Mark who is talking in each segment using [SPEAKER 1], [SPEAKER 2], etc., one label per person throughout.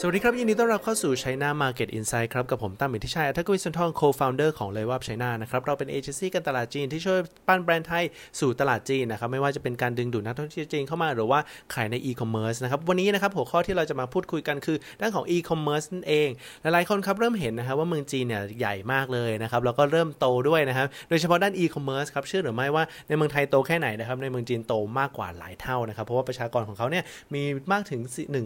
[SPEAKER 1] สวัสดีครับ ยินดีต้อนรับเข้าสู่ China Market Insight ครับ กับผมตั้มอิทธิชัยอัธกวิสุนทร co-founder ของเลยว่าไชน่านะครับ เราเป็นเอเจนซี่การตลาดจีนที่ช่วยปั้นแบรนด์ไทยสู่ตลาดจีนนะครับ ไม่ว่าจะเป็นการดึงดูดนักท่องเที่ยวจีนเข้ามาหรือว่าขายใน e-commerce นะครับ วันนี้นะครับหัวข้อที่เราจะมาพูดคุยกันคือด้านของ e-commerce นั่นเอง หลายๆคนครับเริ่มเห็นนะครับว่าเมืองจีนเนี่ยใหญ่มากเลยนะครับแล้วก็เริ่มโตด้วยนะครับโดยเฉพาะด้าน e-commerce ครับเชื่อหรือไม่ว่าในเมืองไทยโตแค่ไหนนะครับในเมืองจีนโตมากกว่าหลายเท่านะครับเพราะว่าประชากรของเขาเนี่ยมีมากถึง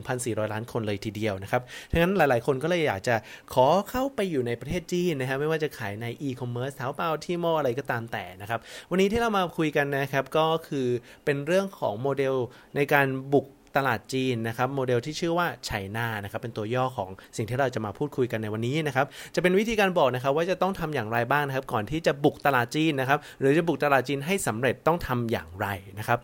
[SPEAKER 1] 1,400 ล้านคนเลยทีเดียวนะครับดังนั้นหลาย ๆ คนก็เลยอยากจะขอเข้าไปอยู่ในประเทศจีนนะครับ ไม่ว่าจะขายใน e-commerce เท้าเป่าที่มออะไรก็ตามแต่นะครับ วันนี้ที่เรามาคุยกันนะครับก็คือเป็นเรื่องของโมเดลในการบุกตลาดจีนนะครับโมเดลที่ชื่อว่าไชน่านะครับเป็นตัวย่อของสิ่งที่เราจะมาพูดคุยกันในวันนี้นะครับจะเป็นวิธีการบอกนะครับว่าจะต้องทำอย่างไรบ้างนะครับก่อนที่จะบุกตลาดจีนนะครับหรือจะบุกตลาดจีนให้สำเร็จต้องทำอย่างไรนะครับ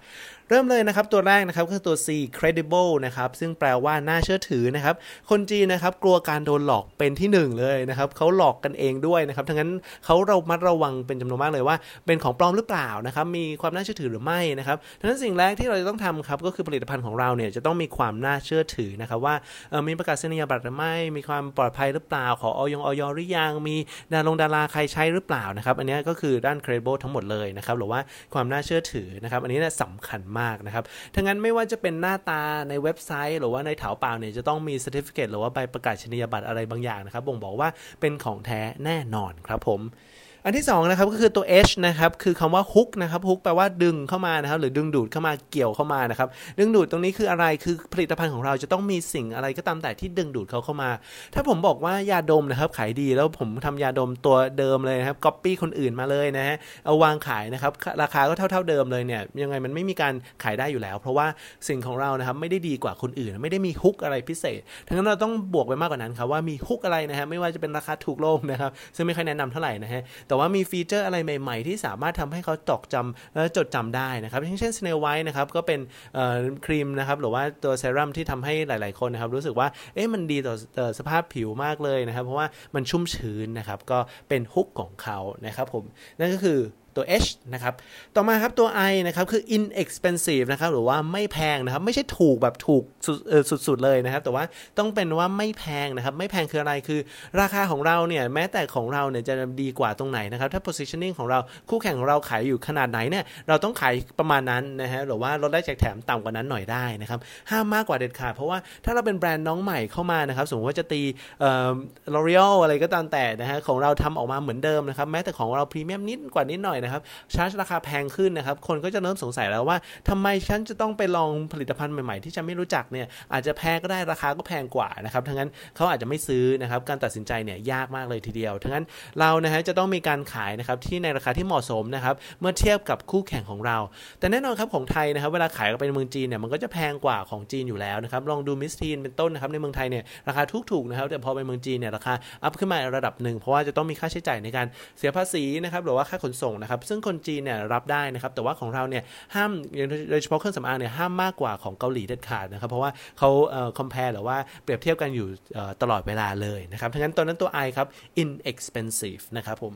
[SPEAKER 1] เริ่มเลยนะครับตัวแรกนะครับคือตัว C credible นะครับซึ่งแปลว่าน่าเชื่อถือนะครับคนจีนนะครับกลัวการโดนหลอกเป็นที่ 1 เลยนะครับเขาหลอกกันเองด้วยนะครับทั้งนั้นเขาเรามัดระวังเป็นจำนวนมากเลยว่า เป็นของปลอมหรือเปล่านะครับมีความน่าเชื่อถือหรือไม่นะครับทั้งนั้นสิ่งแรกที่เราจะต้องทำครับก็คือผลิตภัณฑ์ของเราเนี่ยจะต้องมีความน่าเชื่อถือนะครับว่ามีประกาศนียบัตรหรือไม่มีความปลอดภัยหรือเปล่า ขอออยออยหรือยังมีดารงดาราใครใช้หรือเปล่านะครับอันนี้ก็คือด้าน credible ทั้งหมดเลยนะครับหรือว่าความน่าเชื่อถือนะครับอันนี้นะสำคัญมากนะครับทั้งนั้นไม่ว่าจะเป็นหน้าตาในเว็บไซต์ หรือว่าในแถวเปล่าเนี่ยจะต้องมี certificate หรือว่าใบประกาศนียบัตรอะไรบางอย่างนะครับบ่งบอกว่าเป็นของแท้แน่นอนครับผม อันที่2นะครับก็คือตัว H นะครับคือคำว่า hook นะครับ hook แปลว่าดึงเข้ามานะครับหรือดึงดูดเข้ามาเกี่ยวเข้ามานะครับดึงดูดตรงนี้คืออะไรคือผลิตภัณฑ์ของเราจะต้องมีสิ่งอะไรก็ตามแต่ที่ดึงดูดเขาเข้ามา ถ้าผมบอกว่ายาดมนะครับขายดีแล้วผมทำยาดมตัวเดิมเลยนะครับก๊อปปี้คนอื่นมาเลยนะฮะเอาวางขายนะครับราคาก็เท่า ๆเดิมเลยเนี่ยยังไงมันไม่มีการขายได้อยู่แล้ว เพราะว่าสิ่งของเรานะครับไม่ได้ดีกว่าคนอื่น ไม่ได้มี hook อะไรพิเศษทั้งนั้นเราต้องบวกไปมากกว่านั้นครับว่ามี hook อะไรนะฮะไม่ว่าจะเป็นราคาถูกลงนะครับซึ่งไม่ค่อยแนะนำเท่าไหร่นะฮะแต่ว่ามี feature อะไรใหม่ ๆ ที่สามารถทำให้เขาจดจำและจดจำได้นะครับเช่น Snail White นะครับก็เป็นครีมนะครับหรือว่าตัวเซรั่มที่ทำให้หลาย ๆคนนะครับรู้สึกว่าเอ๊ะมันดีต่อสภาพผิวมากเลยนะครับ เพราะว่ามันชุ่มชื้นนะครับก็เป็นฮุกของเขานะครับผมนั่นก็คือ ตัว H นะครับ ต่อมาครับตัว I นะครับคือ inexpensive นะครับหรือว่าไม่แพงนะครับ ไม่ใช่ถูกแบบถูกสุดๆเลยนะครับ แต่ว่าต้องเป็นว่าไม่แพงนะครับ ไม่แพงคืออะไรคือราคาของเราเนี่ยแม้แต่ของเราเนี่ยจะดีกว่าตรงไหนนะครับ ถ้า positioning ของเราคู่แข่งของเราขายอยู่ขนาดไหนเนี่ยเราต้องขายประมาณนั้นนะฮะหรือว่าลดได้แจกแถมต่ำกว่านั้นหน่อยได้นะครับห้ามมากกว่าเด็ดขาดเพราะว่าถ้าเราเป็นแบรนด์น้องใหม่เข้ามานะครับสมมติว่าจะตีเอ่อ L'Oreal อะไรก็ตามแต่นะฮะของเราทำออกมาเหมือนเดิมนะครับแม้แต่ของเราพรีเมียมนิดกว่านิดหน่อยนะครับชาร์จราคาแพงขึ้นนะครับ คนก็จะเริ่มสงสัยแล้วว่าทำไมฉันจะต้องไปลองผลิตภัณฑ์ใหม่ๆ ที่ฉันไม่รู้จักเนี่ยอาจจะแพงก็ได้ราคาก็แพงกว่านะครับทั้งนั้นเขาอาจจะไม่ซื้อนะครับการตัดสินใจเนี่ยยากมากเลยทีเดียวทั้งนั้นเรานะฮะจะต้องมีการขายนะครับที่ในราคาที่เหมาะสมนะครับเมื่อเทียบกับคู่แข่งของเรา แต่แน่นอนครับของไทยนะครับเวลาขายไปในเมืองจีนเนี่ยมันก็จะแพงกว่าของจีนอยู่แล้วนะครับลองดูมิสทีนเป็นต้นนะครับในเมืองไทยเนี่ยราคาถูกๆนะครับแต่พอไปเมืองจีนเนี่ยราคาอัพขึ้นมาระดับหนึ่งเพราะว่าจะต้องมีค่าใช้จ่ายในการเสียภาษีนะครับหรือว่าค่าขนส่งนะครับซึ่งคนจีนเนี่ยรับได้นะครับแต่ว่าของเราเนี่ยห้ามโดยเฉพาะเครื่องสำอางเนี่ยห้ามมากกว่าของเกาหลีเด็ดขาดนะครับเพราะว่าเขาเอ่อคอมเพลหรือว่าเปรียบเทียบกันอยู่ตลอดเวลาเลยนะครับทั้งนั้นตัวนั้นตัว I ครับ inexpensive นะครับผม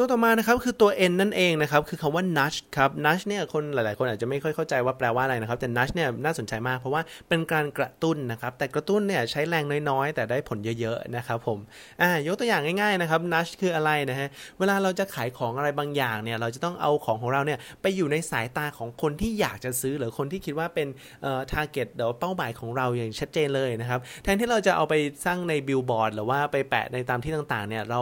[SPEAKER 1] ตัวต่อมานะครับคือตัว N นั่นเองนะครับคือคำว่า nudge ครับ nudge เนี่ยคนหลาย ๆ คนอาจจะไม่ค่อยเข้าใจว่าแปลว่าอะไรนะครับแต่ nudge เนี่ยน่าสนใจมากเพราะว่าเป็นการกระตุ้นนะครับแต่กระตุ้นเนี่ยใช้แรงน้อย ๆ แต่ได้ผลเยอะ ๆ นะครับผมอ่ายกตัวอย่างง่าย ๆ นะครับ nudge คืออะไรนะฮะเวลาเราจะขายของอะไรบางอย่างเนี่ยเราจะต้องเอาของของเราเนี่ยไปอยู่ในสายตาของคนที่อยากจะซื้อหรือคนที่คิดว่าเป็นเอ่อ target เดี๋ยวเป้าหมายของเราอย่างชัดเจนเลยนะครับแทนที่เราจะเอาไปสร้างในบิลบอร์ดหรือว่าไปแปะในตามที่ต่าง ๆ เนี่ยเรา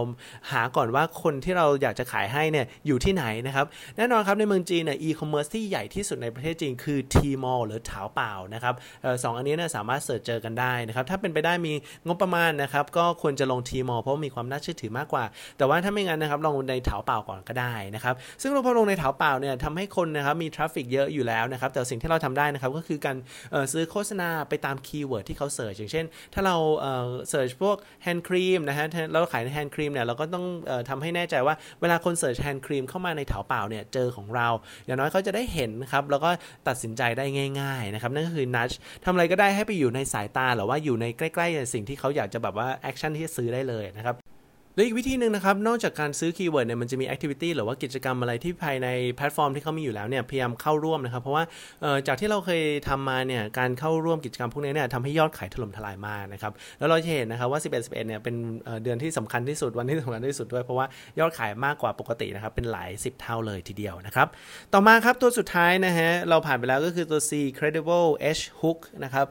[SPEAKER 1] หาก่อนว่าคนที่เราอยากอยากจะขายให้เนี่ยอยู่ที่ไหนนะครับ แน่นอนครับในเมืองจีนเนี่ยอีคอมเมิร์ซที่ใหญ่ที่สุดในประเทศจีนคือ Tmall หรือ Taobao นะครับสองอันนี้เนี่ยสามารถ search เจอกันได้นะครับ ถ้าเป็นไปได้มีงบประมาณนะครับ ก็ควรจะลง Tmall เพราะมีความน่าเชื่อถือมากกว่า แต่ว่าถ้าไม่งั้นนะครับลองใน Taobao ก่อนก็ได้นะครับ ซึ่งเราพอลงใน Taobao เนี่ยทำให้คนนะครับมี traffic เยอะอยู่แล้วนะครับ แต่สิ่งที่เราทำได้นะครับก็คือการซื้อโฆษณาไปตาม keyword ที่เขา search อย่างเช่น ถ้าเรา search พวก hand cream นะฮะเราขายใน hand cream เนี่ยเราก็ต้องทำให้แน่ใจว่าเวลาคน search hand cream เข้ามาใน Taobao เนี่ยเจอของเรา อย่างน้อยเขาจะได้เห็นครับ แล้วก็ตัดสินใจได้ง่ายๆนะครับ นั่นก็คือนัชทำอะไรก็ได้ให้ไปอยู่ในสายตาหรือว่าอยู่ในใกล้ๆ สิ่งที่เขาอยากจะแบบว่า action ที่จะซื้อได้เลยนะครับ และอีกวิธีหนึ่งนะครับ นอกจากการซื้อ keyword เนี่ยมันจะมี activity หรือว่ากิจกรรมอะไรที่ภายในแพลตฟอร์มที่เขามีอยู่แล้วเนี่ยพยายามเข้าร่วมนะครับ เพราะว่าจากที่เราเคยทำมาเนี่ยการเข้าร่วมกิจกรรมพวกนี้เนี่ยทำให้ยอดขายถล่มทลายมากนะครับแล้วเราจะเห็นนะครับว่า 11 11เนี่ยเป็นเดือนที่สำคัญที่สุดวันที่สำคัญที่สุดด้วย เพราะว่ายอดขายมากกว่าปกตินะครับเป็นหลาย 10 เท่าเลยทีเดียวนะครับต่อมาครับตัวสุดท้ายนะฮะเราผ่านไปแล้วก็คือตัว C credible H hook นะครับ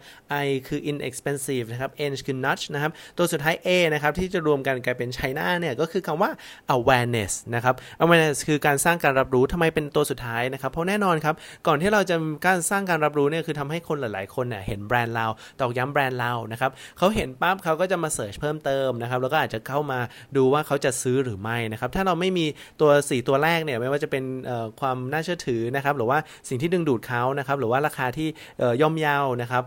[SPEAKER 1] I คือ inexpensive นะครับ N คือ nudge นะครับตัวสุดท้าย A นะครับที่จะรวมกันกลายเป็น China เนี่ยก็คือคำว่า awareness นะครับ awareness คือการสร้างการรับรู้ทำไมเป็นตัวสุดท้ายนะครับ เพราะแน่นอนครับ ก่อนที่เราจะการสร้างการรับรู้เนี่ยคือทำให้คนหลาย ๆ คนเนี่ยเห็นแบรนด์เราตอกย้ำแบรนด์เรานะครับเขาเห็นปั๊บเขาก็จะมาเสิร์ชเพิ่มเติมนะครับแล้วก็อาจจะเข้ามาดูว่าเขาจะซื้อหรือไม่นะครับถ้าเราไม่มีตัว 4 ตัวแรกเนี่ยไม่ว่าจะเป็นความน่าเชื่อถือนะครับหรือว่าสิ่งที่ดึงดูดเขานะครับหรือว่าราคาที่ย่อมเยาวนะครับ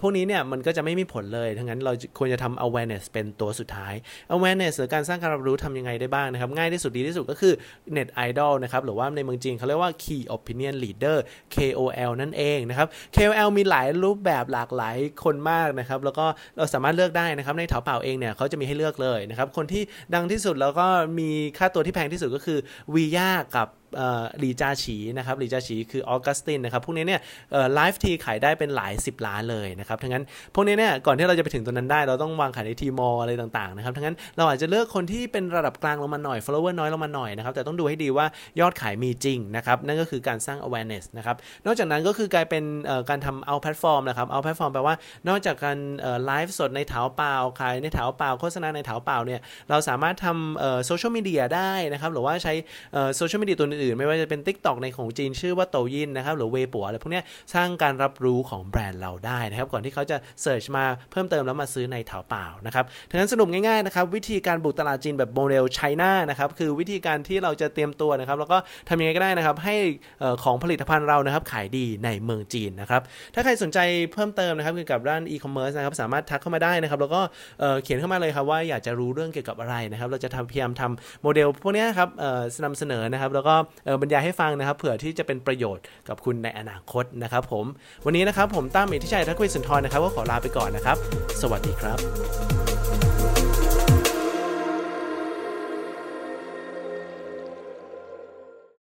[SPEAKER 1] พวกนี้เนี่ยมันก็จะไม่มีผลเลยทั้งนั้นเราควรจะทำ awareness เป็นตัวสุดท้าย awareness หรือการสร้างการรับรู้ทำยังไงได้บ้างนะครับ ง่ายที่สุดดีที่สุดก็คือ Net Idol นะครับหรือว่าในเมืองจีนเขาเรียกว่า Key Opinion Leader KOL นั่นเองนะครับ KOL มีหลายรูปแบบหลากหลายคนมากนะครับ แล้วก็เราสามารถเลือกได้นะครับในเถาเป่าเองเนี่ยเขาจะมีให้เลือกเลยนะครับคนที่ดังที่สุดแล้วก็มีค่าตัวที่แพงที่สุดก็คือวีย่ากับ หลีจาฉีนะครับหลีจาฉีคือออกัสตินนะครับพวกนี้เนี่ยไลฟ์ทีขายได้เป็นหลาย 10 ล้านเลยนะครับทั้งนั้นพวกนี้เนี่ยก่อนที่เราจะไปถึงตัวนั้นได้เราต้องวางขายใน Tmall อะไรต่างๆนะครับทั้งนั้นเราอาจจะเลือกคนที่เป็นระดับกลางลงมาหน่อย follower น้อยลงมาหน่อยนะครับแต่ต้องดูให้ดีว่ายอดขายมีจริงนะครับนั่นก็คือการสร้าง awareness นะครับนอกจากนั้นก็คือกลายเป็นการทำ out platform นะครับ out platform แปลว่านอกจากการไลฟ์สดใน Taobao ขายใน Taobao โฆษณาใน Taobao เนี่ยเราสามารถทำ social media ได้นะครับหรือว่าใช้social media ตัวอื่นๆ ไม่ว่าจะเป็น TikTok ในของจีนชื่อว่า Douyin นะครับหรือเวปัวอะไรพวกนี้สร้างการรับรู้ของแบรนด์เราได้นะครับก่อนที่เขาจะ search มาเพิ่มเติมแล้วมาซื้อใน Taobao นะครับทั้งนั้นสรุปง่ายๆนะครับวิธีการบุกตลาดจีนแบบ model China นะครับคือวิธีการที่เราจะเตรียมตัวนะครับแล้วก็ทำยังไงก็ได้นะครับให้ของผลิตภัณฑ์เรานะครับขายดีในเมืองจีนนะครับถ้าใครสนใจเพิ่มเติมนะครับเกี่ยวกับด้านอีคอมเมิร์ซนะครับสามารถทักเข้ามาได้นะครับแล้วก็เขียนเข้ามาเลยครับว่าอยากจะรู้เรื่องเกี่ยวกับอะไรนะครับเราจะทำพยายามทำโมเดลพวกนี้ครับนำเสนอนะครับแล้วก็บรรยายให้ฟังนะครับ เผื่อที่จะเป็นประโยชน์กับคุณในอนาคตนะครับผมวันนี้นะครับผมตั้มอิทธิชัยทักวิสุนทรนะครับก็ขอลาไปก่อนนะครับ สวัสดีครับ